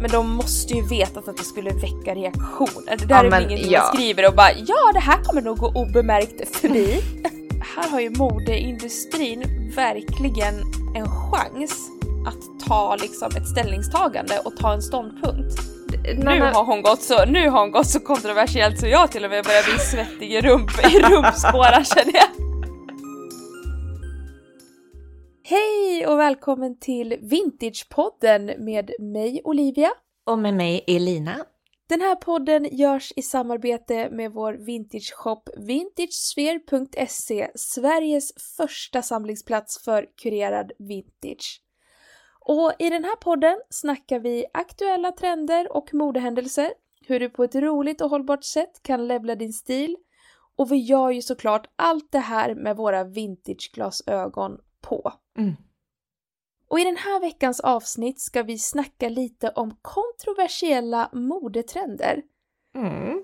Men de måste ju vetat att det skulle väcka reaktioner. Det där Ja, är väl ingenting ja. man skriver och bara ja det här kommer nog gå obemärkt förbi. här har ju modeindustrin verkligen en chans att ta liksom ett ställningstagande och ta en ståndpunkt. Nu har hon gått så, nu har hon gått så kontroversiellt så jag till och med börjar bli svettig i, rump, i rumpspårar känner jag. Och välkommen till Vintagepodden med mig Olivia. och med mig Elina. Den här podden görs i samarbete med vår vintageshop vintagesphere.se, Sveriges första samlingsplats för kurerad vintage. Och i den här podden snackar vi aktuella trender och modehändelser, hur du på ett roligt och hållbart sätt kan levla din stil och vi gör ju såklart allt det här med våra vintageglasögon på. Mm. Och i den här veckans avsnitt ska vi snacka lite om kontroversiella modetrender. Mm.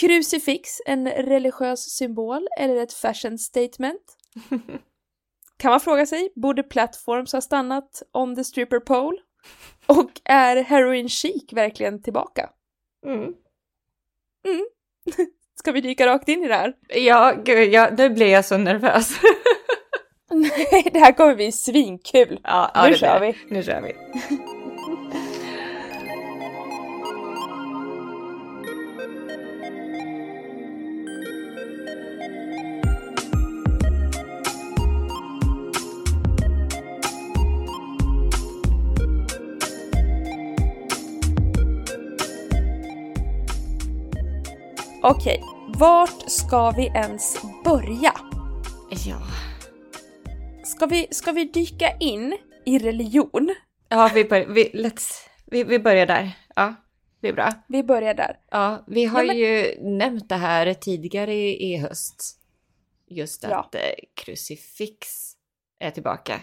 Crucifix, en religiös symbol eller ett fashion statement? Kan man fråga sig, borde platforms ha stannat on the stripper pole? Och är heroin chic verkligen tillbaka? Mm. Ska vi dyka rakt in i det här? Ja, gud, ja, nu blir jag så nervös. Det här kommer bli svinkul! ja, Nu det kör vi. Nu kör vi. Okej, vart ska vi ens börja? Ja. Ska vi, ska vi dyka in i religion? Ja, vi, bör, vi, let's, vi, vi börjar där. Ja, det är bra. Vi börjar där. Ja, vi har Ja, men- ju nämnt det här tidigare i, i höst. Just Ja. att eh, krucifix är tillbaka.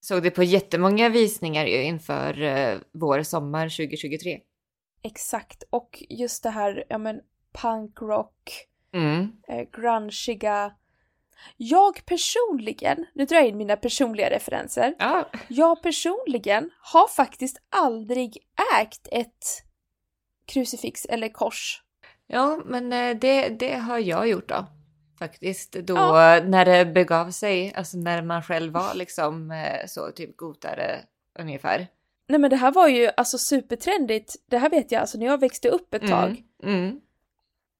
Såg det på jättemånga visningar ju inför eh, vår sommar 2023. Exakt, och just det här, ja men punkrock, Mm. eh, grungiga. Jag personligen, nu drar jag in mina personliga referenser. Ja, Jag personligen har faktiskt aldrig ägt ett krucifix eller kors. ja men eh, det, det har jag gjort då. Faktiskt då Ja. när det begav sig, alltså när man själv var liksom eh, så typ gotare ungefär. Nej men det här var ju alltså supertrendigt. Det här vet jag alltså när jag växte upp ett tag. Mm. Mm.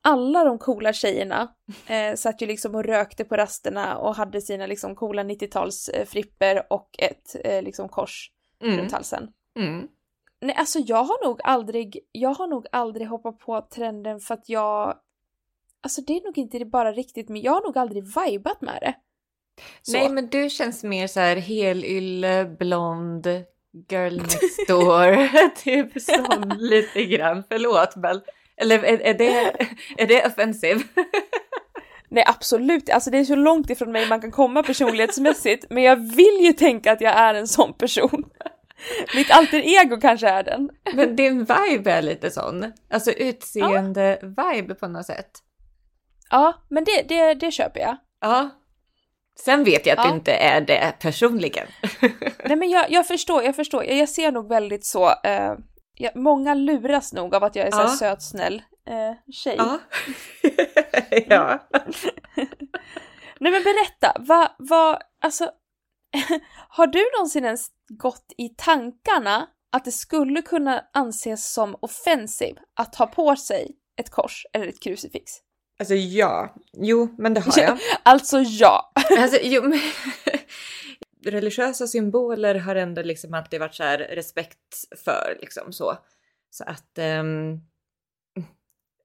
Alla de coola tjejerna eh, satt ju liksom och rökte på rasterna och hade sina liksom coola 90-tals eh, fripper och ett eh, liksom kors Mm. runt halsen. Mm. Nej, alltså jag har nog aldrig, jag har nog aldrig hoppat på trenden för att jag, alltså det är nog inte bara riktigt, men jag har nog aldrig vibat med det. Så. Nej men du känns mer så här helylle, blond, girl next door, typ sån lite grann. Förlåt men, eller är, är, det, är det offensive? Nej absolut, alltså det är så långt ifrån mig man kan komma personlighetsmässigt, men jag vill ju tänka att jag är en sån person. Mitt alter ego kanske är den. Men din vibe är lite sån, alltså utseende-vibe på något sätt. Ja, men det, det, det köper jag. Ja. Sen vet jag att Ja. du inte är det personligen. Nej men jag, jag förstår, jag förstår. Jag, jag ser nog väldigt så, eh, jag, många luras nog av att jag är så Ja. söt, snäll eh, tjej. Ja. ja. Nej men berätta, vad, vad, alltså, har du någonsin ens gått i tankarna att det skulle kunna anses som offensiv att ha på sig ett kors eller ett krucifix? Alltså ja, jo men det har jag. Alltså ja! Alltså, jo, men... Religiösa symboler har ändå liksom alltid varit så här respekt för liksom så. Så att ehm,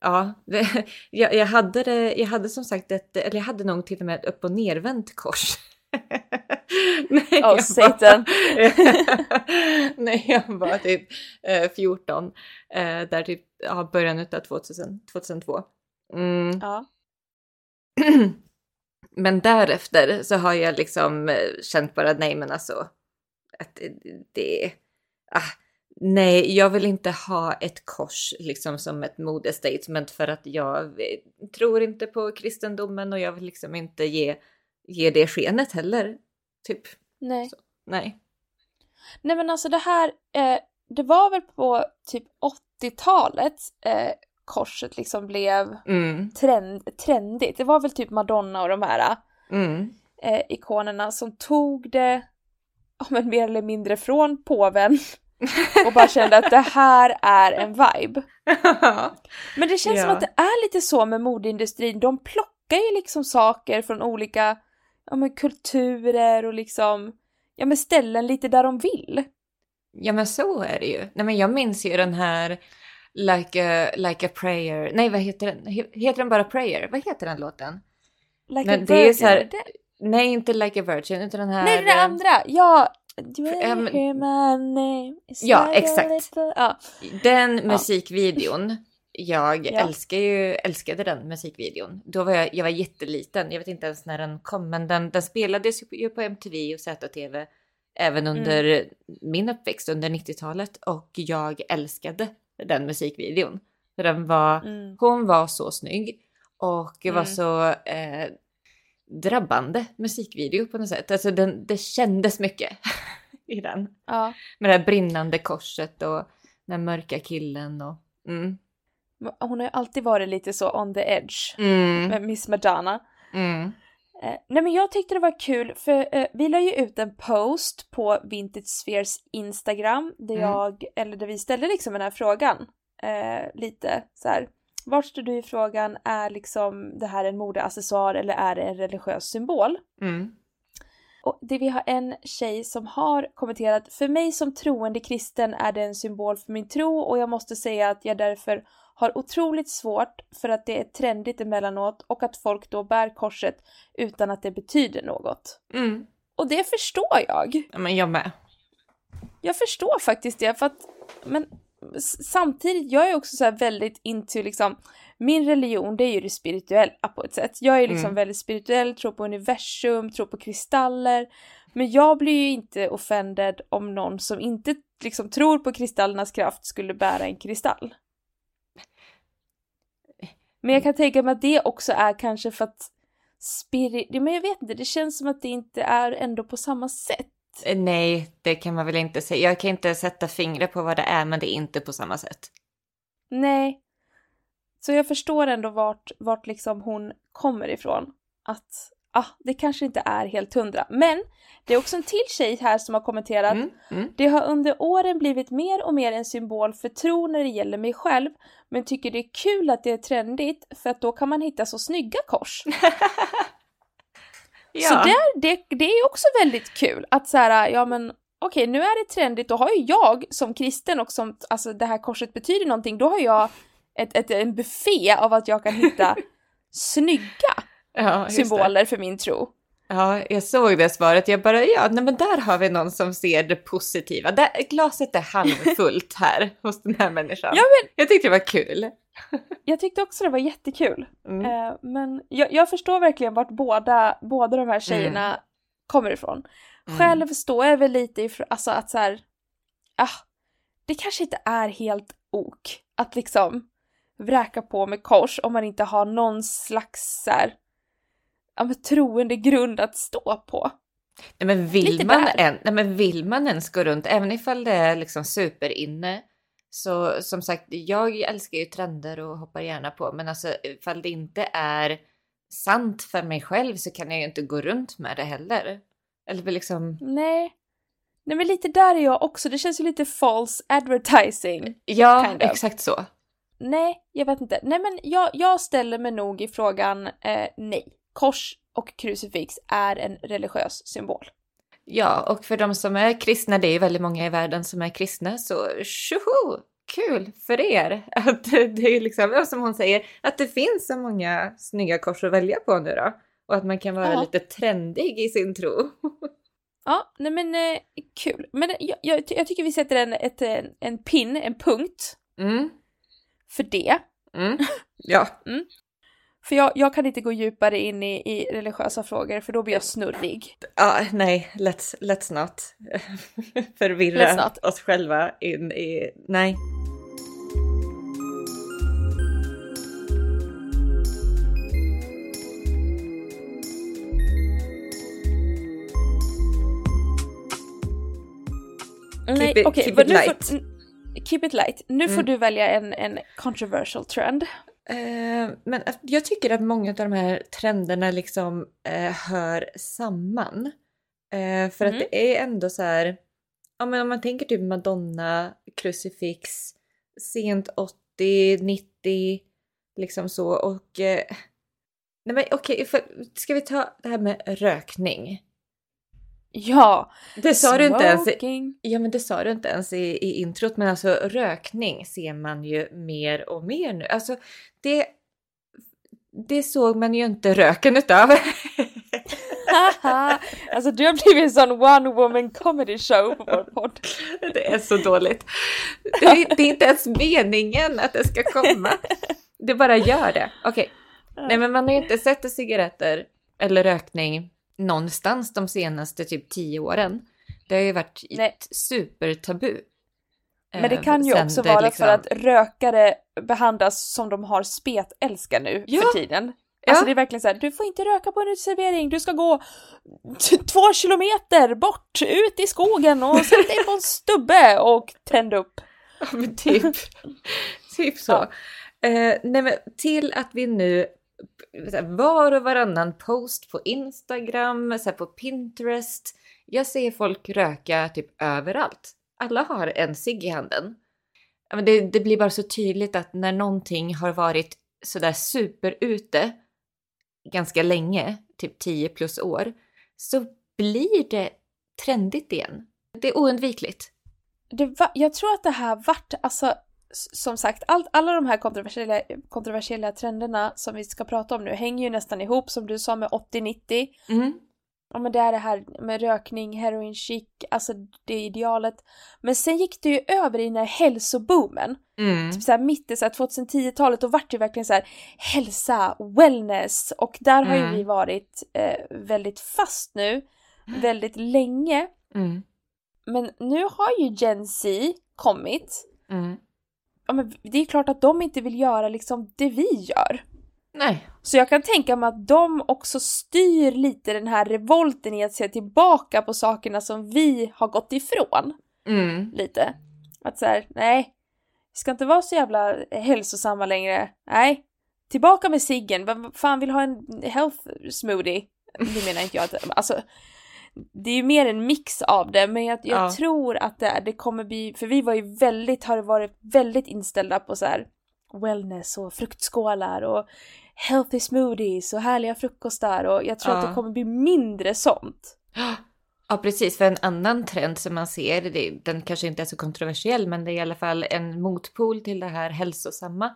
ja, jag, jag hade det. Jag hade som sagt ett, eller jag hade nog till och med ett upp och nervänt kors. Nej, Oh, Satan. Nej, jag var typ eh, 14 eh, där typ ja, början av 2000, 2002. Mm. Ja. Men därefter så har jag liksom eh, känt bara nej men alltså att det, ah, nej jag vill inte ha ett kors liksom som ett modestatement för att jag eh, tror inte på kristendomen och jag vill liksom inte ge, ge det skenet heller. Typ, Nej. nej. Nej men alltså det här, eh, det var väl på typ 80-talet eh, korset liksom blev Mm. trend, trendigt. Det var väl typ Madonna och de här Mm. eh, ikonerna som tog det ja, men mer eller mindre från påven och bara kände att det här är en vibe. Men det känns som Ja. att det är lite så med modeindustrin. De plockar ju liksom saker från olika ja, men kulturer och liksom ja, men ställen lite där de vill. ja men så är det ju. Nej men jag minns ju den här Like a, like a prayer. Nej vad heter den? He- Heter den bara prayer? Vad heter den låten? Like Men a det är virgin, så här- Nej inte Like a virgin utan den här. Nej, det eh, andra! Ja! Är ja, men- here my name is Ja, like exakt. Ja. Den musikvideon. Jag Ja. älskar ju, älskade den musikvideon. Då var jag, jag var jätteliten. Jag vet inte ens när den kom, men den, den spelades ju på MTV och ZTV även Mm. under min uppväxt under 90-talet och jag älskade den musikvideon. För den var, Mm. hon var så snygg och det var Mm. så eh, drabbande musikvideo på något sätt. Alltså den, det kändes mycket i den. ja. Med det här brinnande korset och den mörka killen och... Mm. Hon har ju alltid varit lite så on the edge Mm. med Miss Madonna. Mm. Eh, nej men jag tyckte det var kul för eh, vi la ju ut en post på Vintage Spheres Instagram där Mm. jag, eller där vi ställde liksom den här frågan. Eh, lite så här. Vart står du i frågan? Är liksom det här en modeaccessoar eller är det en religiös symbol? Mm. Och det vi har en tjej som har kommenterat För mig som troende kristen är det en symbol för min tro och jag måste säga att jag därför har otroligt svårt för att det är trendigt emellanåt och att folk då bär korset utan att det betyder något. Mm. Och det förstår jag. Ja, men jag med. Jag förstår faktiskt det för att men samtidigt, jag är också så här väldigt into liksom min religion det är ju det spirituella på ett sätt. Jag är liksom Mm. väldigt spirituell, tror på universum, tror på kristaller. Men jag blir ju inte offended om någon som inte liksom tror på kristallernas kraft skulle bära en kristall. Men jag kan tänka mig att det också är kanske för att spirit, men jag vet inte, det känns som att det inte är ändå på samma sätt. Eh, Nej, det kan man väl inte säga. Jag kan inte sätta fingret på vad det är, men det är inte på samma sätt. Nej. Så jag förstår ändå vart, vart liksom hon kommer ifrån. Att ah, det kanske inte är helt hundra. Men det är också en till tjej här som har kommenterat. Mm. Mm. Det har under åren blivit mer och mer en symbol för tro när det gäller mig själv. Men tycker det är kul att det är trendigt för att då kan man hitta så snygga kors. Ja. Så där, det, det är också väldigt kul att så här, ja men okej nu är det trendigt, då har ju jag som kristen och som, alltså det här korset betyder någonting, då har jag ett, ett, en buffé av att jag kan hitta snygga ja, symboler för min tro. Ja, jag såg det svaret. Jag bara, ja, nej, men där har vi någon som ser det positiva. Där, glaset är halvfullt här hos den här människan. Ja, men- Jag tyckte det var kul. Jag tyckte också det var jättekul. Mm. Eh, men jag, jag förstår verkligen vart båda, båda de här tjejerna kommer ifrån. Mm. Själv står jag väl lite ifrån, alltså att så här, ah, det kanske inte är helt ok att liksom vräka på med kors om man inte har någon slags så här, ja, men troende grund att stå på. Nej, men vill Lite man, där. en, nej, men vill man ens gå runt, även ifall det är liksom superinne, så som sagt, jag älskar ju trender och hoppar gärna på, men alltså ifall det inte är sant för mig själv så kan jag ju inte gå runt med det heller. Eller liksom, Nej. Nej men lite där är jag också, det känns ju lite false advertising. ja, Kind of. exakt så. Nej, jag vet inte. Nej men jag, jag ställer mig nog i frågan eh, nej. Kors och krucifix är en religiös symbol. Ja, och för de som är kristna, det är väldigt många i världen som är kristna, så tjoho! Kul för er att det är liksom, som hon säger, att det finns så många snygga kors att välja på nu då. Och att man kan vara Ja. lite trendig i sin tro. Ja, nej men eh, kul. Men jag, jag, ty- jag tycker vi sätter en, ett, en, en pin, en punkt Mm, för det. mm. Ja, För jag, jag kan inte gå djupare in i, i religiösa frågor för då blir jag snurrig. ja nej, let's, let's not förvirra Let's not. oss själva in i, nej. Nej, it- keep it nu light. får, keep it light. Nu får Mm. du välja en, en controversial trend. Eh, men jag tycker att många av de här trenderna liksom eh, hör samman. Eh, för Mm. att det är ändå så här, ja men om man tänker typ Madonna, krucifix, sent 80, 90, liksom så och... Nej men okej, för ska vi ta det här med rökning? Ja! Det sa du inte ens i, smoking. Ja men det sa du inte ens i, i introt men alltså rökning ser man ju mer och mer nu. Alltså det, det såg man ju inte röken utav. Alltså du har blivit en sån one woman comedy show på vår podd. det är så dåligt. Det är, det är inte ens meningen att det ska komma. Det bara gör det. Okej. Nej men man har ju inte sett cigaretter eller rökning någonstans de senaste typ tio åren. Det har ju varit Nej. ett supertabu. Men det Eh, kan ju också vara liksom- för att rökare behandlas som de har spetälska nu Ja. för tiden. Ja. Alltså det är verkligen så här, du får inte röka på en uteservering, du ska gå två kilometer bort, ut i skogen och sätta dig på en stubbe och tänd upp. Ja men typ. typ så. Ja. Eh, nej men till att vi nu var och varannan post på Instagram, så här, på Pinterest. Jag ser folk röka typ överallt. Alla har en cigg i handen. Men det, det blir bara så tydligt att när någonting har varit sådär superute ganska länge, typ 10 plus år, så blir det trendigt igen. Det är oundvikligt. Det var, jag tror att det här vart, alltså som sagt, allt, alla de här kontroversiella, kontroversiella trenderna som vi ska prata om nu hänger ju nästan ihop som du sa med 80-90. Mm. Ja men det är det här med rökning, heroin chic, alltså det idealet. Men sen gick det ju över i den här hälsoboomen. Mm. Typ såhär mitt i så här 2010-talet, då vart det ju verkligen så här hälsa, wellness och där har ju Mm. vi varit eh, väldigt fast nu, väldigt länge. Mm. Men nu har ju Gen Z kommit. Ja men det är klart att de inte vill göra liksom det vi gör. Nej. Så jag kan tänka mig att de också styr lite den här revolten i att se tillbaka på sakerna som vi har gått ifrån. Mm. Lite. Att så här, nej, vi ska inte vara så jävla hälsosamma längre. Nej, tillbaka med ciggen. Vem fan vill ha en health smoothie? Det menar inte jag att, alltså det är ju mer en mix av det, men jag, jag Ja. tror att det, det kommer bli, för vi var ju väldigt, har varit väldigt inställda på så här wellness och fruktskålar och healthy smoothies och härliga frukostar och jag tror att Ja. det kommer bli mindre sånt. Ja, precis. För en annan trend som man ser, det, den kanske inte är så kontroversiell, men det är i alla fall en motpol till det här hälsosamma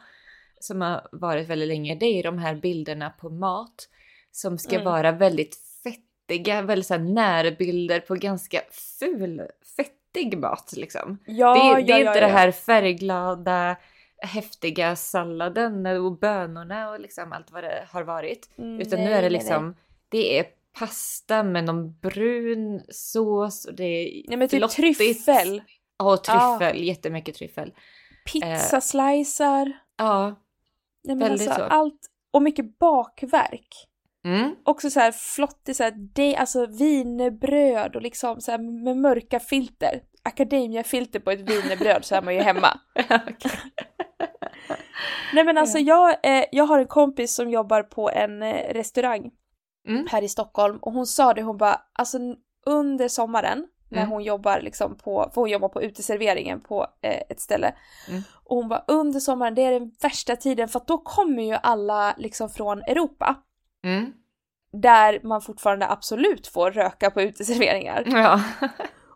som har varit väldigt länge. Det är de här bilderna på mat som ska Mm. vara väldigt fettiga, väldigt så här närbilder på ganska ful, fettig mat liksom. Ja, det, är- det är ja, inte ja, det ja. här färgglada, häftiga salladen och bönorna och liksom allt vad det har varit. Mm, Utan nej, nu är det liksom, nej. det är pasta med någon brun sås och det är Nej men typ flottigt. tryffel, Ja, och tryffel, jättemycket tryffel. pizzaslicer, Ja. nej men väldigt alltså så. allt, och mycket bakverk. Mm. Också så här det, alltså wienerbröd och liksom så med mörka filter. Academia-filter på ett wienerbröd så är man ju hemma. Nej men alltså jag, eh, jag har en kompis som jobbar på en eh, restaurang Mm. här i Stockholm och hon sa det, hon bara alltså under sommaren när Mm. hon jobbar liksom på, för hon jobbar på uteserveringen på eh, ett ställe. Mm. Och hon bara under sommaren det är den värsta tiden för att då kommer ju alla liksom från Europa. Mm. Där man fortfarande absolut får röka på uteserveringar. Ja.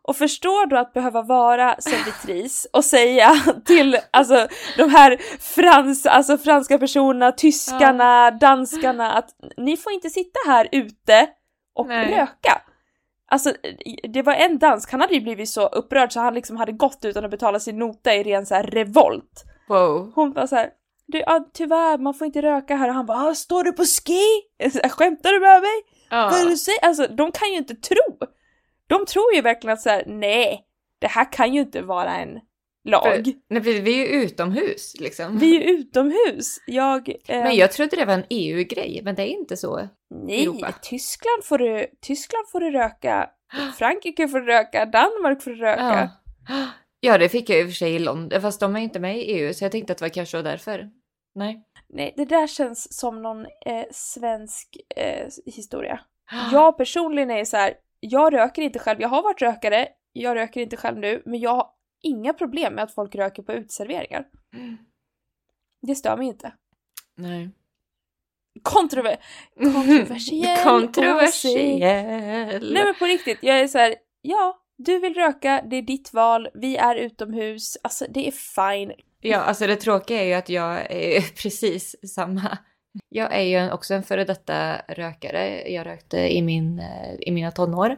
Och förstår du att behöva vara servitris och säga till alltså, de här frans, alltså, franska personerna, tyskarna, danskarna att ni får inte sitta här ute och Nej. röka. Alltså det var en dansk, han hade ju blivit så upprörd så han liksom hade gått utan att betala sin nota i ren så här revolt. Wow. Hon var så här, du, ja, tyvärr man får inte röka här och han bara "Ah, står du på ski? Skämtar du med mig? Vad det Ja. du säger? Alltså de kan ju inte tro. De tror ju verkligen att så här, nej, det här kan ju inte vara en lag. För- Nej, vi vi är ju utomhus liksom. Vi är ju utomhus. Jag... Eh, Men jag trodde det var en EU-grej, men det är inte så. nej, Europa. Tyskland får, du, Tyskland får du röka. Frankrike får du röka. Danmark får du röka. Ja. Ja, det fick jag i och för sig i London, fast de är inte med i EU, så jag tänkte att det var kanske därför. Nej. Nej, det där känns som någon eh, svensk eh, historia. Jag personligen är så här, jag röker inte själv, jag har varit rökare, jag röker inte själv nu, men jag har inga problem med att folk röker på uteserveringar. Mm. Det stör mig inte. Nej. Kontrover kontroversiell. Kontroversiell. Nej men på riktigt, jag är så här, ja, du vill röka, det är ditt val, vi är utomhus, alltså det är fine. Ja, alltså det tråkiga är ju att jag är precis samma. Jag är ju också en före detta rökare. Jag rökte i, min, eh, i mina tonår.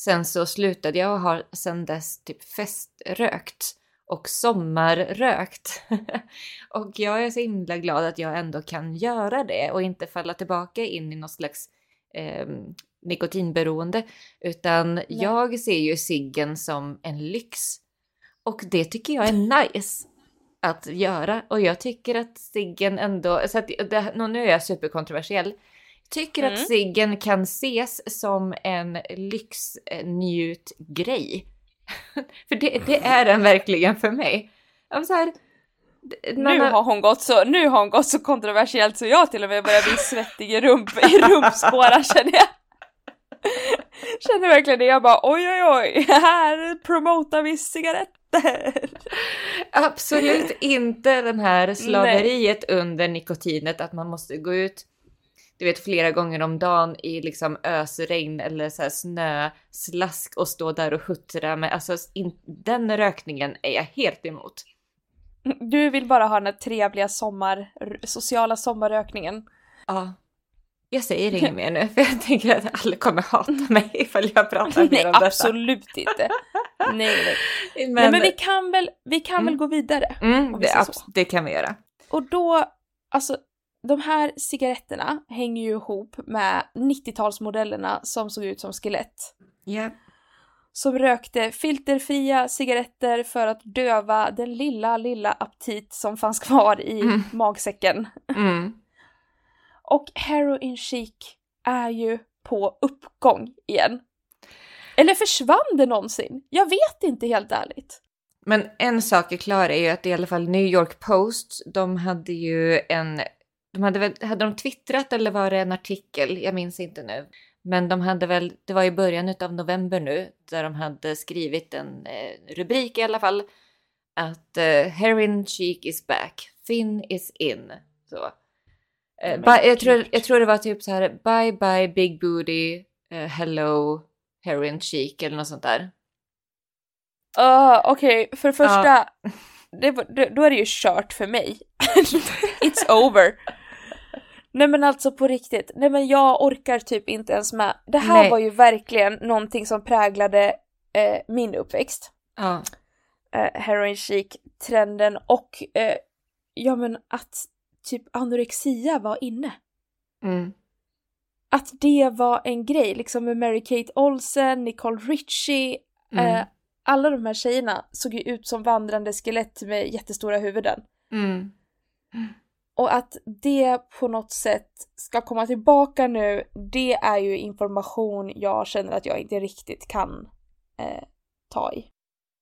Sen så slutade jag och har sen dess typ feströkt och sommarrökt. och jag är så himla glad att jag ändå kan göra det och inte falla tillbaka in i något slags eh, nikotinberoende. Utan jag ser ju ciggen som en lyx. Och det tycker jag är nice att göra. Och jag tycker att ciggen ändå, så att det, nu är jag superkontroversiell. Tycker Mm. att ciggen kan ses som en lyxnjutgrej. för det, det är den verkligen för mig. Jag så här, Nu har hon gått så, nu har hon gått så kontroversiellt så jag till och med börjar bli svettig i, rump, i rumpspåren känner jag. Känner verkligen det, jag bara oj oj oj, här promotar vi cigaretter. Absolut inte den här slaveriet under nikotinet att man måste gå ut du vet flera gånger om dagen i liksom ösregn eller så här snöslask och stå där och huttra med alltså in, den rökningen är jag helt emot. Du vill bara ha den här trevliga sommar, sociala sommarrökningen. Ja. Jag säger inget mer nu för jag tänker att alla kommer hata mig ifall jag pratar mer Nej om detta. absolut inte. Nej nej. Men, Nej men vi kan väl, vi kan Mm. väl gå vidare. mm, det, det kan vi göra. Och då, alltså de här cigaretterna hänger ju ihop med 90-talsmodellerna som såg ut som skelett. Ja. Som rökte filterfria cigaretter för att döva den lilla, lilla aptit som fanns kvar i Mm. magsäcken. Mm. Och heroin chic är ju på uppgång igen. Eller försvann det någonsin? Jag vet inte helt ärligt. Men en sak är klar är ju att i alla fall New York Post, de hade ju en, de hade väl, hade de twittrat eller var det en artikel? Jag minns inte nu. Men de hade väl, det var i början av november nu, där de hade skrivit en eh, rubrik i alla fall. Att eh, heroin chic is back, Finn is in. Så. Eh, jag, tror, gud. jag tror det var typ så här, bye bye big booty, eh, hello heroin chic eller något sånt där. Uh, Okej, för det första, det, var- det, då är det ju kört för mig. It's over. Nej men alltså på riktigt, nej men jag orkar typ inte ens med. Det här Nej. var ju verkligen någonting som präglade eh, min uppväxt. Ja. Eh, heroin chic-trenden och eh, ja men att typ anorexia var inne. Mm. Att det var en grej, liksom med Mary-Kate Olsen, Nicole Richie, Mm. eh, alla de här tjejerna såg ju ut som vandrande skelett med jättestora huvuden. Mm. Och att det på något sätt ska komma tillbaka nu, det är ju information jag känner att jag inte riktigt kan eh, ta i.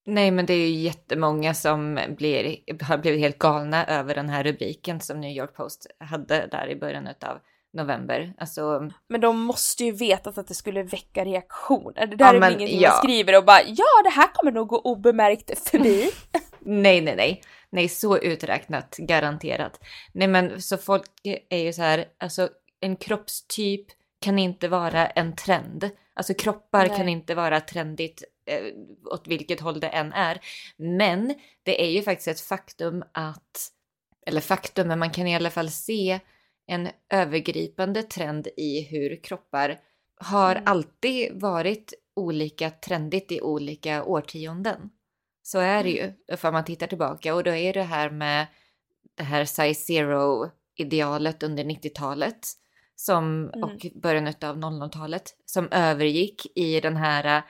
Nej, men det är ju jättemånga som blir, har blivit helt galna över den här rubriken som New York Post hade där i början av november. Alltså, Men de måste ju vetat att det skulle väcka reaktioner. Det där Ja, är väl ingenting ja. man skriver och bara ja, det här kommer nog gå obemärkt förbi. nej, nej, nej. Nej, så uträknat, garanterat. Nej, men så folk är ju så här, alltså en kroppstyp kan inte vara en trend. Alltså kroppar Nej. kan inte vara trendigt åt vilket håll det än är. Men det är ju faktiskt ett faktum att, eller faktum, men man kan i alla fall se en övergripande trend i hur kroppar har Mm. alltid varit olika trendigt i olika årtionden. Så är det ju, för man tittar tillbaka och då är det här med det här size zero idealet under 90-talet som, Mm. och början av 00-talet som övergick i den här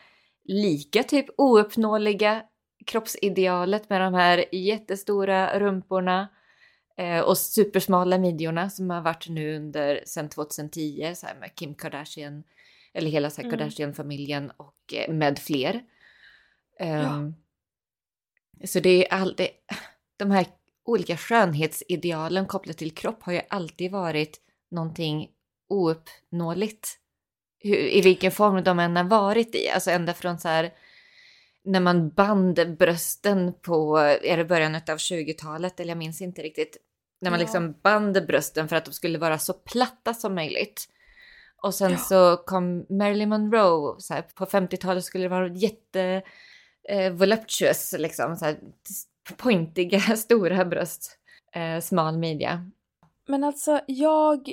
lika typ ouppnåeliga kroppsidealet med de här jättestora rumporna eh, och supersmala midjorna som har varit nu under sedan 2010 så med Kim Kardashian eller hela Mm. Kardashian-familjen och eh, med fler. Ehm, Så det är alltid, de här olika skönhetsidealen kopplat till kropp har ju alltid varit någonting ouppnåeligt. I vilken form de än har varit i, alltså ända från så här när man band brösten på, är det början av 20-talet eller jag minns inte riktigt. När man ja. liksom band brösten för att de skulle vara så platta som möjligt. Och sen ja. så kom Marilyn Monroe, så här, på 50-talet skulle det vara jätte eh, voluptuous, liksom så här, pointiga, stora bröst, eh, smal midja. Men alltså jag,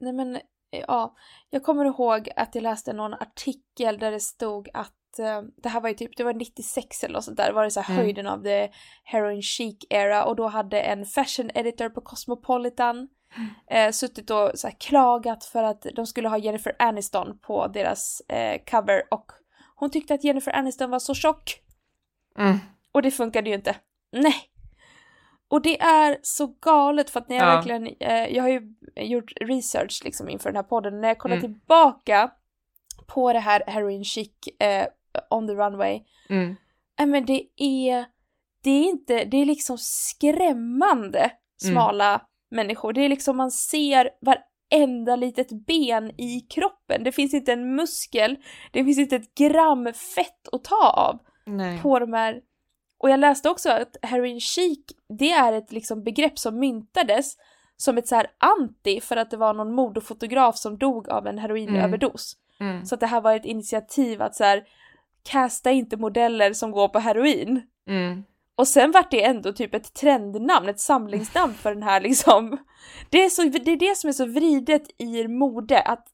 nej men ja, jag kommer ihåg att jag läste någon artikel där det stod att uh, det här var ju typ, det var 96 eller något sånt där, var det så här mm. höjden av the heroin chic era och då hade en fashion editor på Cosmopolitan eh, suttit och så klagat för att de skulle ha Jennifer Aniston på deras eh, cover och hon tyckte att Jennifer Aniston var så tjock. Mm. Och det funkade ju inte. Nej. Och det är så galet för att när jag ja. verkligen, eh, jag har ju gjort research liksom inför den här podden, när jag kollar mm. tillbaka på det här heroin chic eh, on the runway, mm. äh, men det är, det är inte, det är liksom skrämmande mm. smala mm. människor. Det är liksom man ser varenda litet ben i kroppen. Det finns inte en muskel, det finns inte ett gram fett att ta av Nej. på de här och jag läste också att heroin chic, det är ett liksom begrepp som myntades som ett så anti för att det var någon modefotograf som dog av en heroinöverdos. Mm. Mm. Så att det här var ett initiativ att så här casta inte modeller som går på heroin. Mm. Och sen vart det ändå typ ett trendnamn, ett samlingsnamn för den här liksom. Det är, så, det är det som är så vridet i mode, att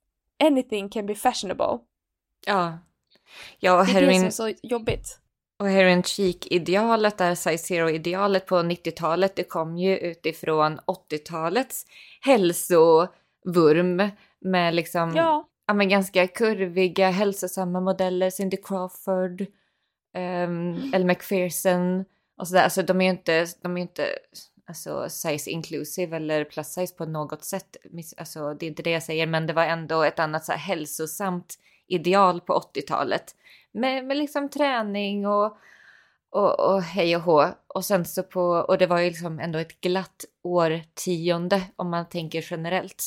anything can be fashionable. Ja. Ja, heroin... Det är det som är så jobbigt. Och heroin chic-idealet, där size zero-idealet på 90-talet, det kom ju utifrån 80-talets hälsovurm med liksom ja. ja men ganska kurviga, hälsosamma modeller, Cindy Crawford, um, Elle Macpherson och sådär. Alltså de är ju inte, de är inte alltså, size inclusive eller plus size på något sätt. Alltså det är inte det jag säger, men det var ändå ett annat så här, hälsosamt ideal på 80-talet med, med liksom träning och, och, och hej och hå. Och sen så på, och det var ju liksom ändå ett glatt årtionde om man tänker generellt.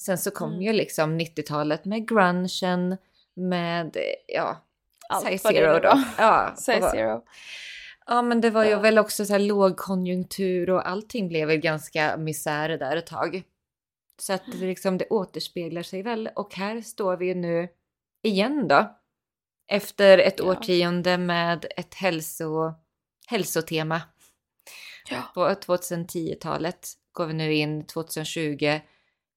Sen så kom mm. ju liksom 90-talet med grungen, med, ja, Allt Size Zero då. Ja, Size Zero. Ja, men det var ju ja. väl också så här lågkonjunktur och allting blev väl ganska misär där ett tag. Så att det, liksom, det återspeglar sig väl och här står vi ju nu igen då. Efter ett ja. årtionde med ett hälso, hälsotema. Ja. På 2010-talet går vi nu in 2020.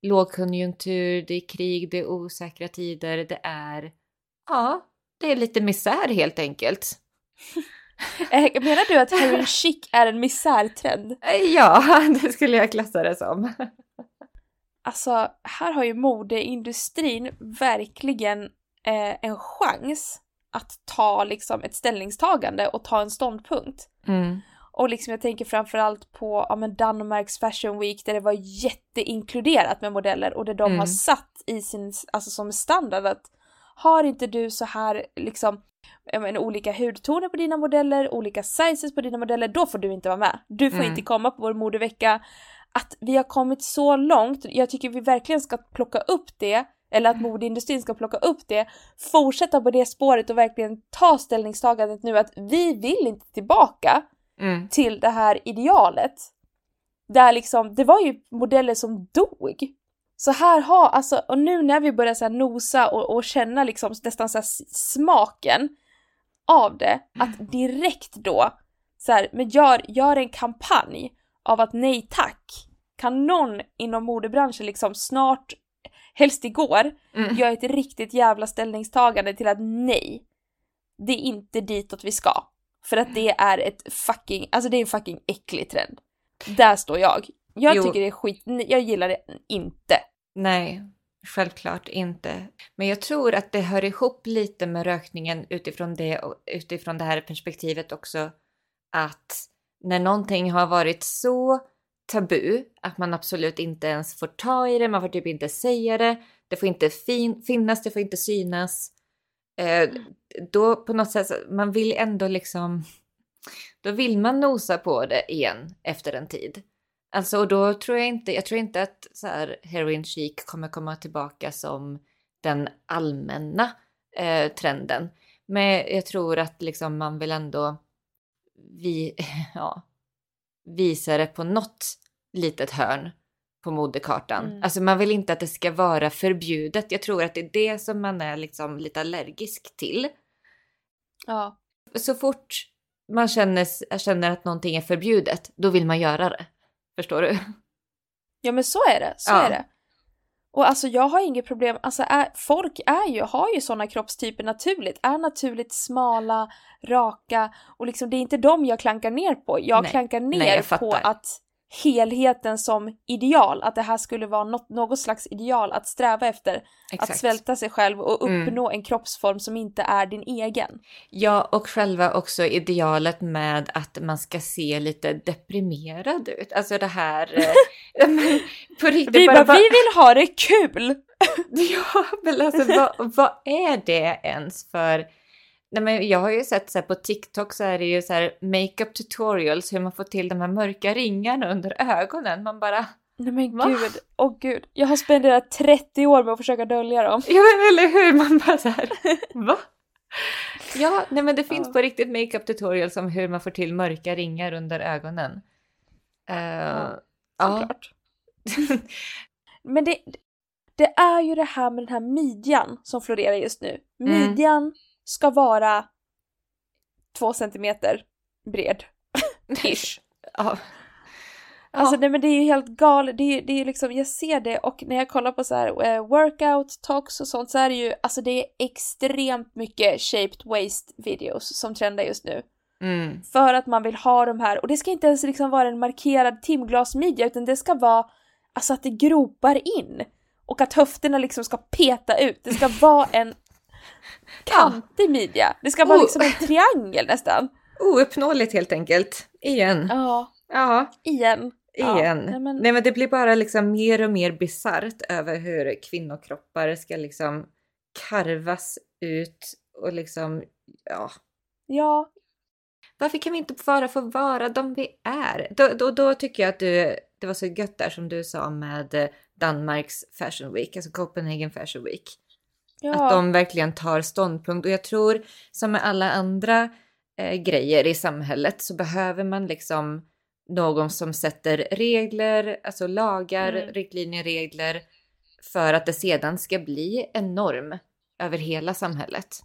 Lågkonjunktur, det är krig, det är osäkra tider, det är... Ja, det är lite misär helt enkelt. Eh, menar du att heroin chic är en misärtrend? Eh, ja, det skulle jag klassa det som. Alltså, här har ju modeindustrin verkligen eh, en chans att ta liksom ett ställningstagande och ta en ståndpunkt. Mm. Och liksom jag tänker framförallt på ja, men Danmarks Fashion Week där det var jätteinkluderat med modeller och där de mm. har satt i sin, alltså som standard att har inte du så här liksom men, olika hudtoner på dina modeller, olika sizes på dina modeller, då får du inte vara med. Du får mm. inte komma på vår modevecka. Att vi har kommit så långt, jag tycker vi verkligen ska plocka upp det eller att modeindustrin ska plocka upp det, fortsätta på det spåret och verkligen ta ställningstagandet nu att vi vill inte tillbaka mm. till det här idealet. Där liksom, det var ju modeller som dog. Så här har, alltså, och nu när vi börjar så här nosa och, och känna liksom nästan så smaken av det, att direkt då så här, men gör, gör en kampanj av att nej tack, kan någon inom modebranschen liksom snart helst igår, mm. gör ett riktigt jävla ställningstagande till att nej, det är inte ditåt vi ska. För att det är ett fucking, alltså det är en fucking äcklig trend. Där står jag. Jag jo. tycker det är skit, jag gillar det inte. Nej, självklart inte. Men jag tror att det hör ihop lite med rökningen utifrån det, utifrån det här perspektivet också. Att när någonting har varit så tabu, att man absolut inte ens får ta i det, man får typ inte säga det, det får inte fin finnas, det får inte synas. Eh, då på något sätt, man vill ändå liksom då vill man nosa på det igen efter en tid. Alltså och då tror jag inte, jag tror inte att så här heroin chic kommer komma tillbaka som den allmänna eh, trenden. Men jag tror att liksom man vill ändå vi, ja, visa det på något litet hörn på modekartan. Mm. Alltså man vill inte att det ska vara förbjudet. Jag tror att det är det som man är liksom lite allergisk till. Ja. Så fort man känner, känner att någonting är förbjudet, då vill man göra det. Förstår du? Ja men så är det, så ja. är det. Och alltså jag har inget problem, alltså är, folk är ju, har ju sådana kroppstyper naturligt, är naturligt smala, raka och liksom det är inte dem jag klankar ner på. Jag Nej. klankar ner Nej, jag på att helheten som ideal, att det här skulle vara något, något slags ideal att sträva efter. Exakt. Att svälta sig själv och mm. uppnå mm. en kroppsform som inte är din egen. Ja, och själva också idealet med att man ska se lite deprimerad ut. Alltså det här... Eh, på riktigt, vi, bara, bara, vi vill ha det kul! ja, men alltså vad, vad är det ens för Nej, men jag har ju sett så här, på TikTok så är det ju så här makeup tutorials hur man får till de här mörka ringarna under ögonen. Man bara... Nej men Va? gud, åh oh, gud. Jag har spenderat 30 år med att försöka dölja dem. Ja men eller hur, man bara så här, va? Ja, nej men det finns ja. på riktigt makeup tutorials om hur man får till mörka ringar under ögonen. Uh, ja, såklart. Ja. men det, det är ju det här med den här midjan som florerar just nu. Mm. Midjan mm ska vara två centimeter bred. Ish. ja. Alltså nej men det är ju helt galet, det är ju det är liksom, jag ser det och när jag kollar på så här uh, workout, talks och sånt så är det ju, alltså det är extremt mycket shaped waist videos som trendar just nu. Mm. För att man vill ha de här, och det ska inte ens liksom vara en markerad timglasmidja utan det ska vara, alltså att det gropar in. Och att höfterna liksom ska peta ut, det ska vara en kantig midja. Det ska vara oh. liksom en triangel nästan. Ouppnåeligt helt enkelt. Igen. Ja. Ja. Igen. Igen. Ja, nej, men... nej men det blir bara liksom mer och mer bisarrt över hur kvinnokroppar ska liksom karvas ut och liksom, ja. Ja. Varför kan vi inte bara få vara de vi är? Då, då, då tycker jag att du, det var så gött där som du sa med Danmarks Fashion Week, alltså Copenhagen Fashion Week. Ja. Att de verkligen tar ståndpunkt och jag tror som med alla andra eh, grejer i samhället så behöver man liksom någon som sätter regler, alltså lagar, mm. riktlinjer, regler för att det sedan ska bli en norm över hela samhället.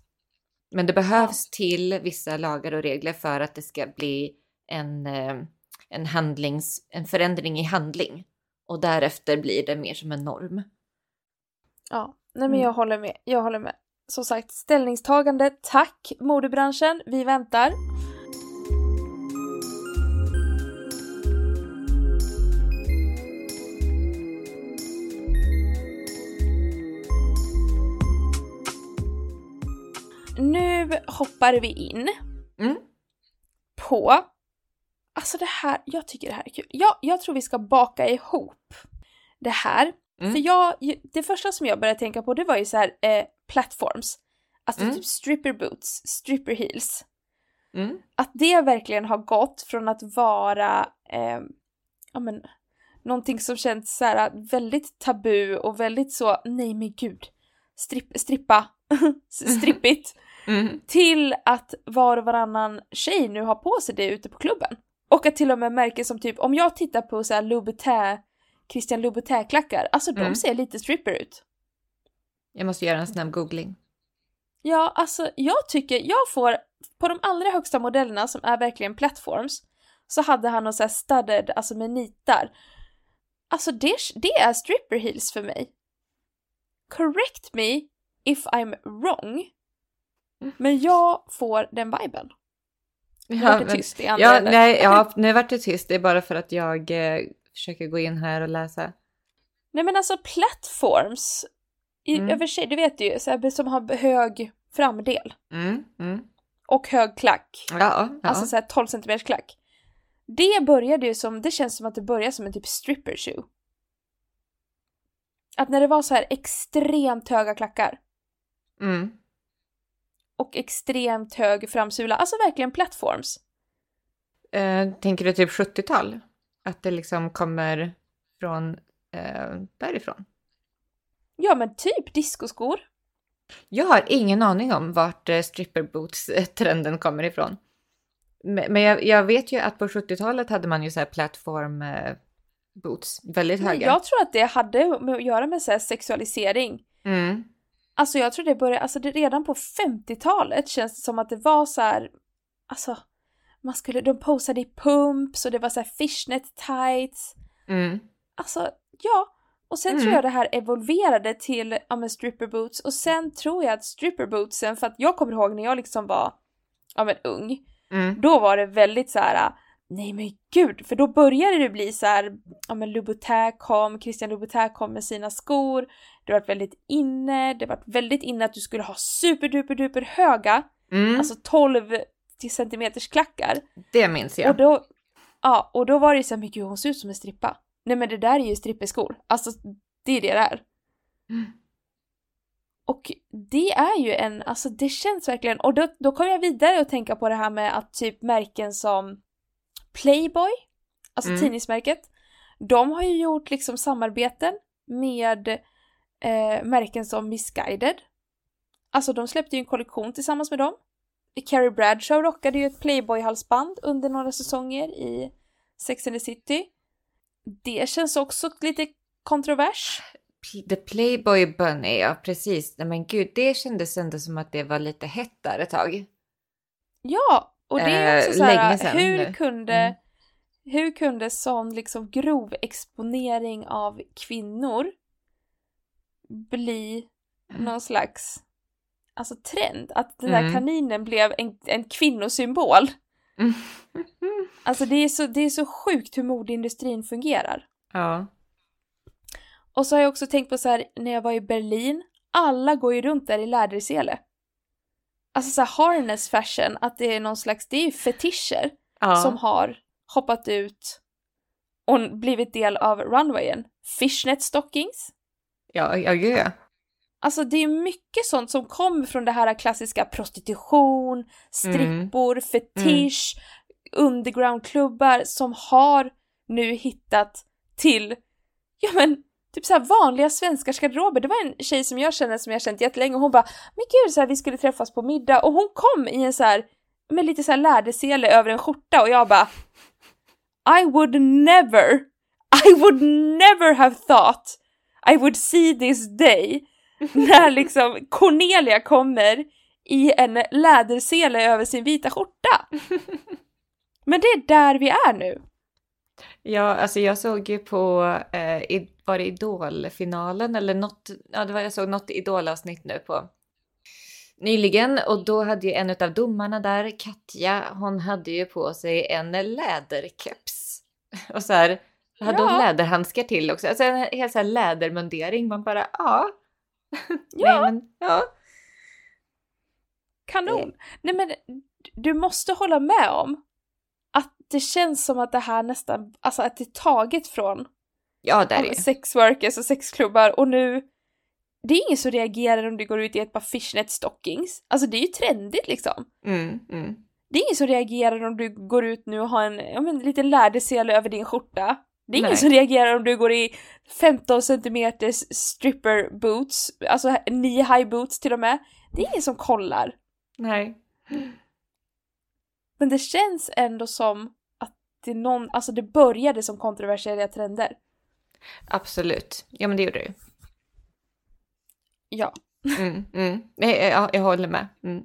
Men det behövs till vissa lagar och regler för att det ska bli en, eh, en handlings, en förändring i handling och därefter blir det mer som en norm. Ja, Nej men jag mm. håller med, jag håller med. Som sagt, ställningstagande, tack modebranschen, vi väntar. Nu hoppar vi in mm. på, alltså det här, jag tycker det här är kul. Jag, jag tror vi ska baka ihop det här Mm. För jag, det första som jag började tänka på det var ju så här eh, platforms. Alltså mm. typ stripper boots, stripper heels. Mm. Att det verkligen har gått från att vara eh, ja, men, någonting som känns så här väldigt tabu och väldigt så, nej men gud, Stripp, strippa, strippigt, mm. till att var och varannan tjej nu har på sig det ute på klubben. Och att till och med märken som typ, om jag tittar på så här Louboutin Christian Louboutin-klackar, alltså mm. de ser lite stripper ut. Jag måste göra en snabb googling. Ja, alltså jag tycker, jag får, på de allra högsta modellerna som är verkligen platforms, så hade han någon sån här studded, alltså med nitar. Alltså det, det är stripper heels för mig. Correct me if I'm wrong. Men jag får den viben. Ja, det tyst i andra ja, nej, ja, nu vart det tyst. Det är bara för att jag eh, försöker gå in här och läsa. Nej men alltså plattforms, i, mm. över sig, du vet ju, så här, som har hög framdel. Mm, mm. Och hög klack. Ja, ja. Alltså så här 12 cm klack. Det började ju som, det känns som att det började som en typ stripper shoe. Att när det var så här extremt höga klackar. Mm. Och extremt hög framsula, alltså verkligen plattforms. Eh, tänker du typ 70-tal? Att det liksom kommer från eh, därifrån? Ja men typ discoskor. Jag har ingen aning om vart eh, stripperboots-trenden kommer ifrån. Men, men jag, jag, vet ju att på 70-talet hade man ju så här plattform eh, boots, väldigt höga. Jag tror att det hade med att göra med så sexualisering. Mm. Alltså jag tror det började, alltså det redan på 50-talet känns det som att det var så här, alltså man skulle, de posade i pumps och det var så här fishnet tights. Mm. Alltså ja, och sen mm. tror jag det här evolverade till ja, men stripper boots och sen tror jag att stripper bootsen, för att jag kommer ihåg när jag liksom var ja, men ung, mm. då var det väldigt så här nej men gud, för då började det bli så här, ja men Louboutin kom, Christian Louboutin kom med sina skor, det var väldigt inne, det var väldigt inne att du skulle ha superduper duper höga, mm. alltså 12 centimeters klackar. Det minns jag. Och då, ja, och då var det så här, men gud hon ser ut som en strippa. Nej men det där är ju strippeskor, alltså det är det där. Mm. Och det är ju en, alltså det känns verkligen, och då, då kom jag vidare och tänka på det här med att typ märken som Playboy, alltså mm. tidningsmärket, de har ju gjort liksom samarbeten med eh, märken som Missguided. Alltså de släppte ju en kollektion tillsammans med dem. Carrie Bradshaw rockade ju ett Playboy-halsband under några säsonger i Sex and the City. Det känns också lite kontrovers. The Playboy Bunny, ja precis. Men gud, det kändes ändå som att det var lite hett där ett tag. Ja, och det är också så här, hur nu. kunde, mm. hur kunde sån liksom grov exponering av kvinnor bli någon slags alltså trend? Att den där mm. kaninen blev en, en kvinnosymbol. Mm. Alltså det är, så, det är så sjukt hur modeindustrin fungerar. Ja. Och så har jag också tänkt på så här när jag var i Berlin, alla går ju runt där i lädersele. Alltså så här harness fashion, att det är någon slags, det är ju fetischer ja. som har hoppat ut och blivit del av runwayen. Fishnet stockings. Ja, ja, ja. Alltså det är mycket sånt som kommer från det här klassiska prostitution, strippor, mm. fetisch, mm. undergroundklubbar som har nu hittat till, ja men typ så vanliga svenskars garderober. Det var en tjej som jag känner som jag känt jättelänge och hon bara men gud så här, vi skulle träffas på middag och hon kom i en så här med lite så här lädersele över en skjorta och jag bara I would never, I would never have thought I would see this day när liksom Cornelia kommer i en lädersele över sin vita skjorta. Men det är där vi är nu. Ja, alltså jag såg ju på, eh, var det Idol-finalen eller något, ja det var, jag såg något Idol-avsnitt nu på nyligen och då hade ju en av domarna där, Katja, hon hade ju på sig en läderkeps. Och så här, hade ja. hon läderhandskar till också, alltså en hel så här lädermundering, man bara ja. Ja. Nej, men, ja. Kanon! Nej men du måste hålla med om att det känns som att det här nästan, alltså att det är taget från ja, där är. sexworkers och sexklubbar och nu det är ingen som reagerar om du går ut i ett par fishnet stockings. Alltså det är ju trendigt liksom. Mm, mm. Det är ingen som reagerar om du går ut nu och har en, ja, men, liten lädersele över din skjorta. Det är ingen Nej. som reagerar om du går i 15 centimeters stripper boots, alltså knee high boots till och med. Det är ingen som kollar. Nej. Men det känns ändå som att det, någon, alltså det började som kontroversiella trender. Absolut. Ja men det gjorde det ju. Ja. Mm, mm. Jag, jag håller med. Mm.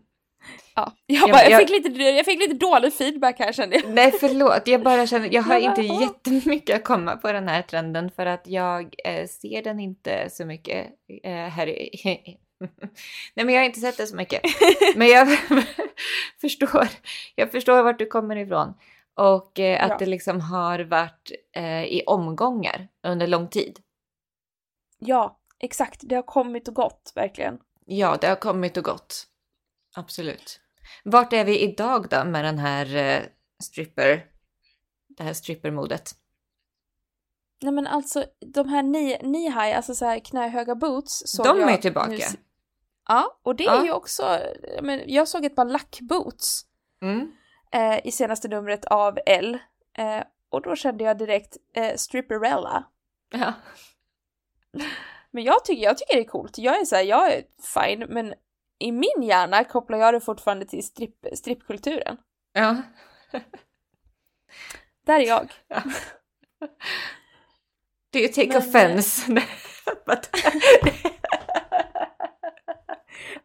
Ja, jag, bara, jag, jag, fick lite, jag fick lite dålig feedback här kände jag. Nej förlåt, jag bara känner, jag har inte jättemycket att komma på den här trenden för att jag eh, ser den inte så mycket eh, här i... Nej men jag har inte sett det så mycket. Men jag förstår, jag förstår vart du kommer ifrån. Och eh, att ja. det liksom har varit eh, i omgångar under lång tid. Ja, exakt. Det har kommit och gått, verkligen. Ja, det har kommit och gått. Absolut. Vart är vi idag då med den här eh, stripper, det här strippermodet? Nej men alltså de här knee high, alltså så här knähöga boots. Såg de är tillbaka. Nu... Ja, och det är ja. ju också, men jag såg ett par lackboots. Mm. eh, i senaste numret av L. Eh, och då kände jag direkt eh, Stripperella. Ja. Men jag tycker, jag tycker det är coolt. Jag är så här, jag är fine, men i min hjärna kopplar jag det fortfarande till strip, strippkulturen. Ja. Där är jag. ja. Do you take Men, eh, offense?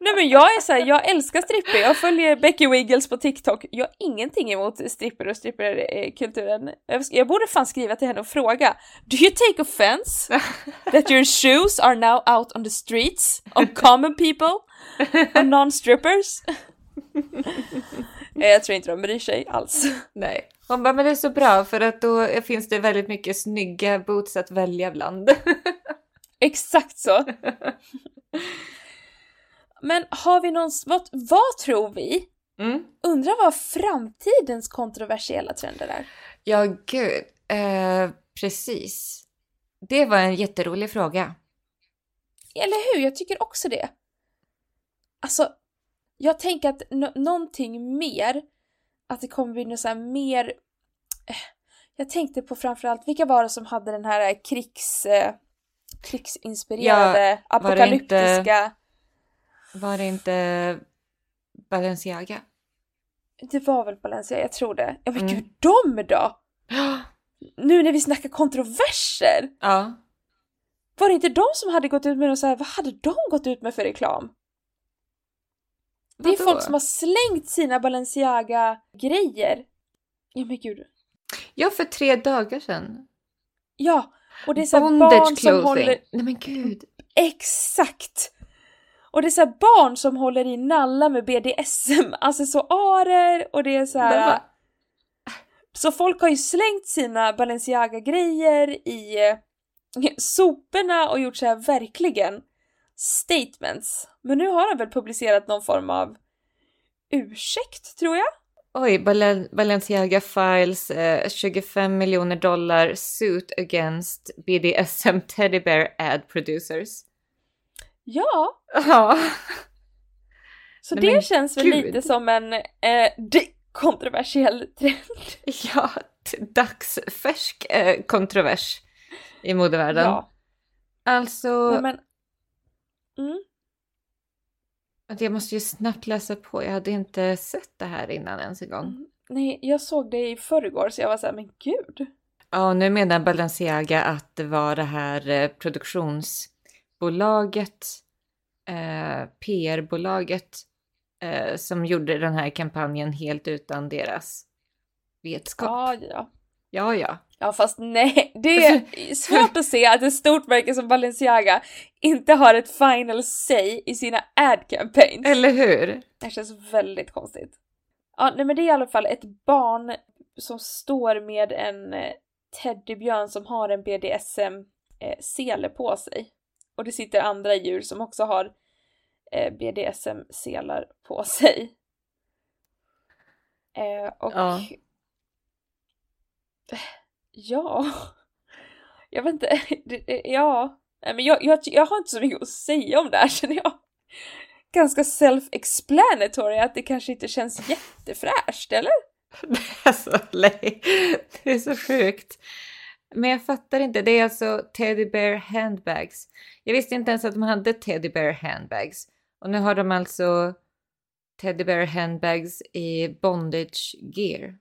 Nej men jag är så här, jag älskar stripper, jag följer Becky Wiggles på TikTok, jag har ingenting emot stripper och stripperkulturen. Jag, jag borde fan skriva till henne och fråga, do you take offense that your shoes are now out on the streets on common people, on non-strippers? Jag tror inte de bryr sig alls. Nej. Hon bara, men det är så bra för att då finns det väldigt mycket snygga boots att välja bland. Exakt så. Men har vi någon, vad, vad tror vi? Mm. Undrar vad framtidens kontroversiella trender är? Ja, gud. Eh, precis. Det var en jätterolig fråga. Eller hur? Jag tycker också det. Alltså, jag tänker att no- någonting mer, att det kommer bli något så mer... eh, Jag tänkte på framförallt, vilka var det som hade den här krigs... Eh, krigsinspirerade, var det apokalyptiska... Var det inte Balenciaga? Det var väl Balenciaga, jag tror det. Ja men Mm. gud, de då! Nu när vi snackar kontroverser! Ja. Var det inte de som hade gått ut med något så här, vad hade de gått ut med för reklam? Det är Vadå? folk som har slängt sina Balenciaga-grejer. Ja men gud. Ja, för tre dagar sedan. Ja, och det är så här Bondage barn som clothing. håller... Nej men gud. Exakt! Och det är så barn som håller i nalla med BDSM, accessoarer och det är så här... Så folk har ju slängt sina Balenciaga-grejer i eh, soporna och gjort så här verkligen statements. Men nu har de väl publicerat någon form av ursäkt, tror jag? Oj, Balen- Balenciaga files eh, 25 miljoner dollar suit against BDSM teddy bear ad producers. Ja, Ja. så Nej, det känns väl gud. lite som en eh, kontroversiell trend. Ja, dagsfärsk eh, kontrovers i modevärlden. Ja, Alltså, Nej, men... Mm. jag måste ju snabbt läsa på. Jag hade inte sett det här innan ens en gång. Nej, jag såg det i förrgår så jag var såhär, men gud. Ja, nu menar Balenciaga att det var det här eh, produktionsbolaget, eh, PR-bolaget, eh, som gjorde den här kampanjen helt utan deras vetskap. Ja, ja. Ja, ja. Ja fast nej, det är svårt att se att ett stort märke som Balenciaga inte har ett final say i sina ad campaigns. Eller hur? Det känns väldigt konstigt. Ja, nej men det är i alla fall ett barn som står med en eh, teddybjörn som har en BDSM-sele på sig. Och det sitter andra djur som också har eh, BDSM-selar på sig. Eh, och Ja. Ja. Jag vet inte. Det, det, ja. Nej, men jag, jag, jag har inte så mycket att säga om det här känner jag. Ganska self-explanatory att det kanske inte känns jättefräscht, eller? Alltså, nej. Det är så sjukt. Men jag fattar inte. Det är alltså Teddy Bear Handbags. Jag visste inte ens att de hade Teddy Bear Handbags. Och nu har de alltså Teddy Bear Handbags i Bondage Gear.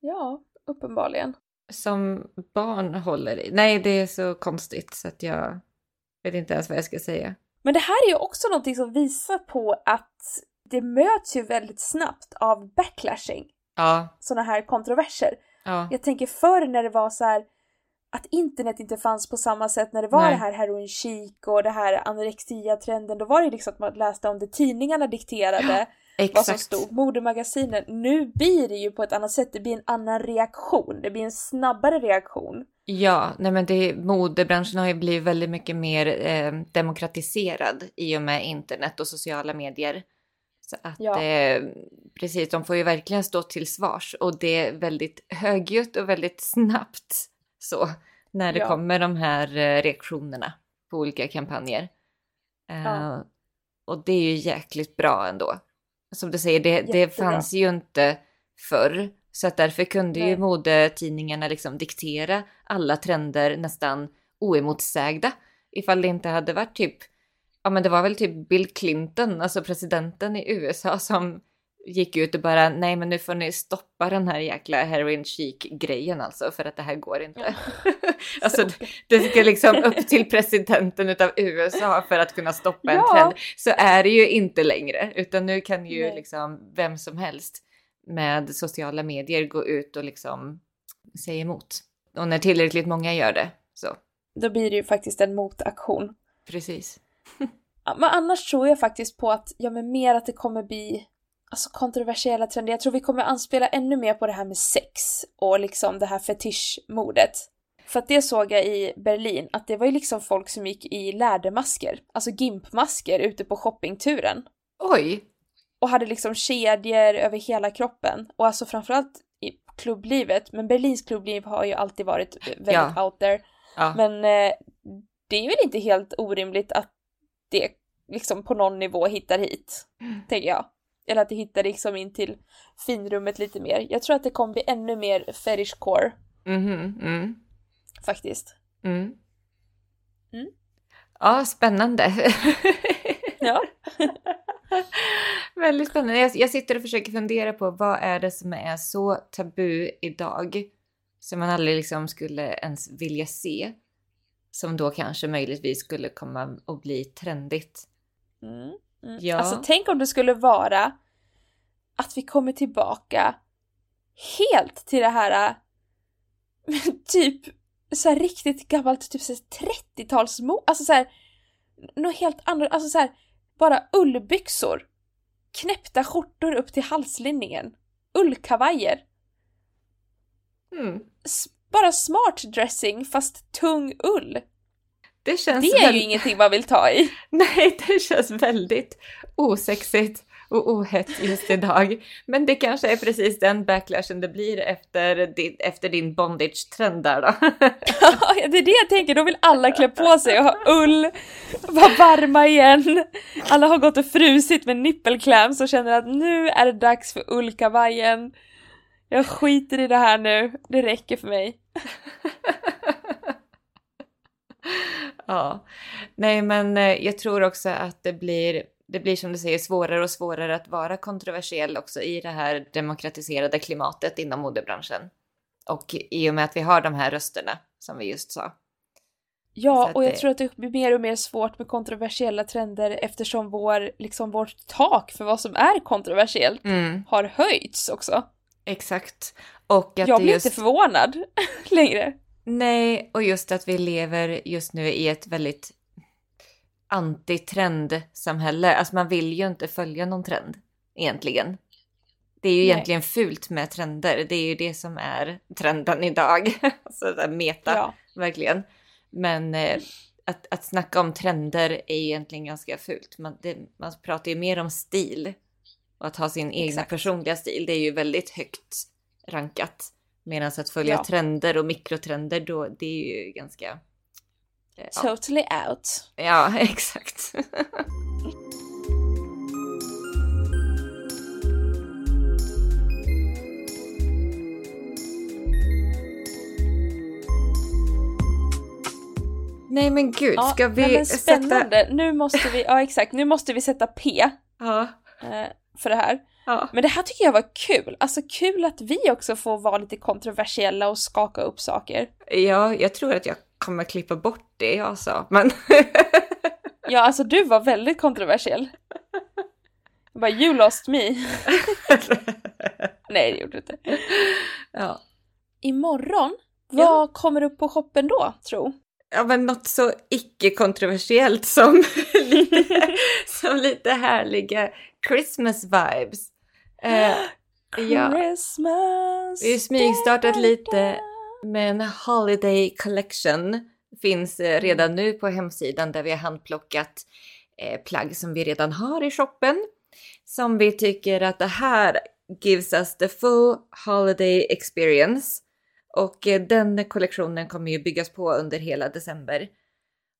Ja, uppenbarligen. Som barn håller i. Nej, det är så konstigt så att jag vet inte ens vad jag ska säga. Men det här är ju också någonting som visar på att det möts ju väldigt snabbt av backlashing, Ja, sådana här kontroverser. ja, Jag tänker förr när det var så här att internet inte fanns på samma sätt när det var Nej. det här heroin chic och det här anorexia-trenden, då var det liksom att man läste om det, tidningarna dikterade vad som exakt. stod, modemagasinen. Nu blir det ju på ett annat sätt, det blir en annan reaktion, det blir en snabbare reaktion. Ja, nej men det, modebranschen har ju blivit väldigt mycket mer eh, demokratiserad i och med internet och sociala medier. Så att Ja. eh, precis, de får ju verkligen stå till svars och det är väldigt högljutt och väldigt snabbt så när det Ja. kommer de här eh, reaktionerna på olika kampanjer. Eh, Ja. Och det är ju jäkligt bra ändå. Som du säger, det, det fanns ju inte förr. Så att därför kunde ju Nej. modetidningarna liksom diktera alla trender nästan oemotsägda. Ifall det inte hade varit typ, ja men det var väl typ Bill Clinton, alltså presidenten i USA som gick ut och bara nej men nu får ni stoppa den här jäkla heroin chic grejen alltså för att det här går inte. alltså det- ska liksom upp till presidenten utav USA för att kunna stoppa en Ja. trend. Så är det ju inte längre utan nu kan ju Nej. liksom vem som helst med sociala medier gå ut och liksom säga emot. Och när tillräckligt många gör det så Då blir det ju faktiskt en motaktion. precis. Ja, Men annars tror jag faktiskt på att, ja men mer att det kommer bli alltså kontroversiella trender. Jag tror vi kommer anspela ännu mer på det här med sex och liksom det här fetischmodet. För att det såg jag i Berlin, att det var ju liksom folk som gick i lädermasker, alltså gimpmasker ute på shoppingturen. Oj! Och hade liksom kedjor över hela kroppen. Och alltså framförallt i klubblivet, men Berlins klubbliv har ju alltid varit väldigt Ja. out there. Ja. Men eh, det är väl inte helt orimligt att det liksom på någon nivå hittar hit, tänker jag. Eller att det hittar liksom in till finrummet lite mer. Jag tror att det kommer bli ännu mer fetishcore Mhm, mm. faktiskt. Mm. Mm. Ja, spännande. Ja. Väldigt spännande. Jag, jag sitter och försöker fundera på vad är det som är så tabu idag som man aldrig liksom skulle ens vilja se. Som då kanske möjligtvis skulle komma att bli trendigt. Mm. Ja. Alltså tänk om det skulle vara att vi kommer tillbaka helt till det här äh, typ så här riktigt gammalt typ så här 30-talsmo, alltså så här något helt annat, alltså så här bara ullbyxor, knäppta skjortor upp till halslinningen, ullkavajer, Mm. Bara smart dressing fast tung ull. Det känns Det är väl- ju ingenting man vill ta i. Nej, det känns väldigt osexigt och ohett just idag. Men det kanske är precis den backlashen det blir efter din, efter din bondage-trend där då. Ja, det är det jag tänker, då vill alla klä på sig och ha ull, vara varma igen. Alla har gått och frusit med nippelkläms och känner att nu är det dags för ullkavajen. Jag skiter i det här nu, det räcker för mig. ja, nej men eh, jag tror också att det blir, det blir som du säger svårare och svårare att vara kontroversiell också i det här demokratiserade klimatet inom modebranschen. Och i och med att vi har de här rösterna som vi just sa. Ja, och jag det- tror att det blir mer och mer svårt med kontroversiella trender eftersom vår, liksom vårt tak för vad som är kontroversiellt Mm, har höjts också. exakt. Och att Jag blir just... inte förvånad längre. Nej, och just att vi lever just nu i ett väldigt antitrendsamhälle. Alltså man vill ju inte följa någon trend egentligen. Det är ju Nej. egentligen fult med trender. Det är ju det som är trenden idag. alltså där meta, Ja. verkligen. Men eh, att, att snacka om trender är egentligen ganska fult. Man, det, man pratar ju mer om stil. Och att ha sin egna Exakt. personliga stil, det är ju väldigt högt rankat. Medan att följa Ja. trender och mikrotrender, då, det är ju ganska... eh, Ja, Totally out. ja exakt. Nej men gud, Ja, ska vi men sätta... spännande. Nu måste vi, ja exakt, nu måste vi sätta P Ja, eh, för det här. Ja. Men det här tycker jag var kul. Alltså kul att vi också får vara lite kontroversiella och skaka upp saker. ja, jag tror att jag kommer klippa bort det jag sa, men... Ja, alltså du var väldigt kontroversiell. Jag bara, you lost me. Nej, det gjorde du inte. ja. Imorgon, vad kommer upp på shoppen då, tro? ja, men något så icke-kontroversiellt som lite, som lite härliga Christmas vibes. Eh, ja, Christmas. vi har smygstartat lite med en Holiday Collection. Finns eh, redan nu på hemsidan där vi har handplockat eh, plagg som vi redan har i shoppen. Som vi tycker att det här gives us the full holiday experience. Och eh, den kollektionen kommer ju byggas på under hela december.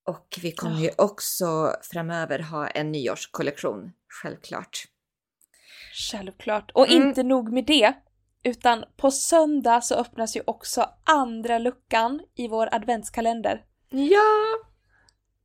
Och vi kommer ju också framöver ha en nyårskollektion, självklart. Självklart. Och Mm. inte nog med det, utan på söndag så öppnas ju också andra luckan i vår adventskalender. Ja!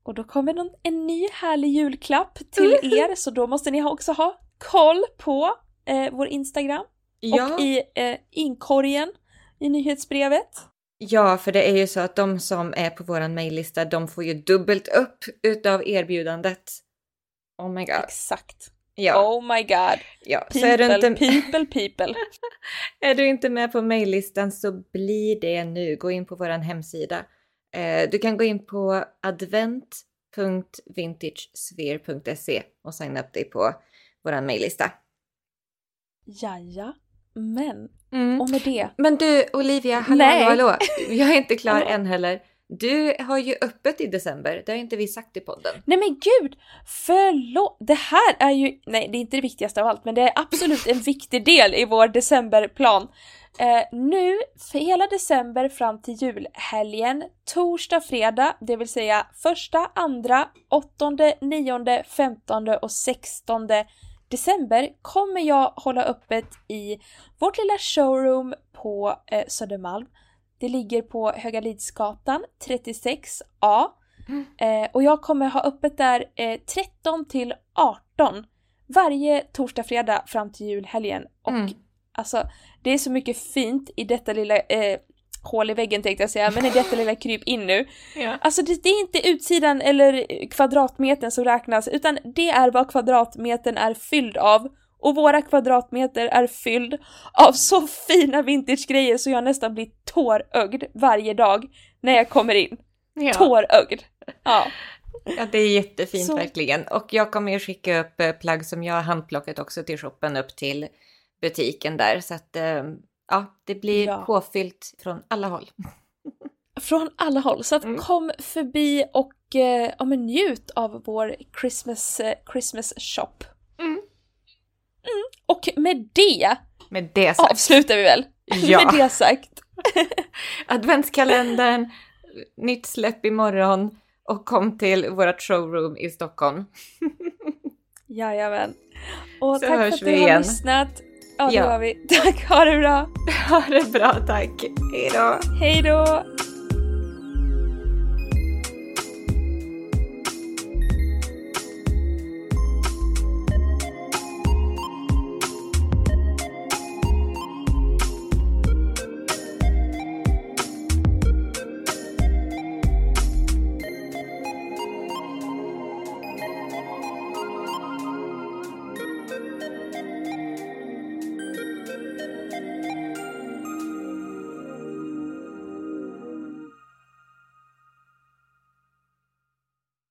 Och då kommer någon, en ny härlig julklapp till er, så då måste ni också ha koll på eh, vår Instagram Ja. och i eh, inkorgen i nyhetsbrevet. ja, för det är ju så att de som är på våran mejllista, de får ju dubbelt upp utav erbjudandet. Oh my god. Exakt. Ja, Oh my god. ja. Så är du, People, inte, people, people. är du inte med på mejllistan så bli det nu. Gå in på våran hemsida. Eh, du kan gå in på advent.vintagesfear.se och signa upp dig på våran mejllista. Jaja. Men, Mm. och med det. Men du Olivia, hallå, Nej. hallå, hallå. Jag är inte klar än heller. Du har ju öppet i december, det har inte vi sagt i podden. Nej men gud! Förlåt! Det här är ju, nej det är inte det viktigaste av allt, men det är absolut en viktig del i vår decemberplan. Eh, nu, för hela december fram till julhelgen, torsdag, fredag, det vill säga första, andra, åttonde, nionde, femtonde och sextonde december kommer jag hålla öppet i vårt lilla showroom på eh, Södermalm. Det ligger på Höga Lidsgatan 36A. Eh, och jag kommer ha öppet där eh, 13 till 18 varje torsdag, fredag fram till julhelgen. Och Mm. alltså, det är så mycket fint i detta lilla eh, hål i väggen tänkte jag säga, men i detta lilla kryp in nu. Ja. Alltså det, det är inte utsidan eller kvadratmetern som räknas, utan det är vad kvadratmetern är fylld av. Och våra kvadratmeter är fylld av så fina vintagegrejer så jag nästan blir tårögd varje dag när jag kommer in. Ja. Tårögd! Ja. ja, det är jättefint Så- verkligen. Och jag kommer ju skicka upp eh, plagg som jag har handplockat också till shoppen upp till butiken där. Så att eh, ja, det blir Ja. påfyllt från alla håll. Från alla håll. Så att Mm. kom förbi och eh, ja, men njut av vår Christmas, Christmas shop. Mm. Och med det Med det sagt. avslutar vi väl? Ja. med det sagt. Adventskalendern, nytt släpp imorgon och kom till vårt showroom i Stockholm. Jajamän. Och Så tack för hörs att vi du har lyssnat. Ja, det Ja. gör vi. Tack, ha det bra. Ha det bra, tack. Hej då! Hej då!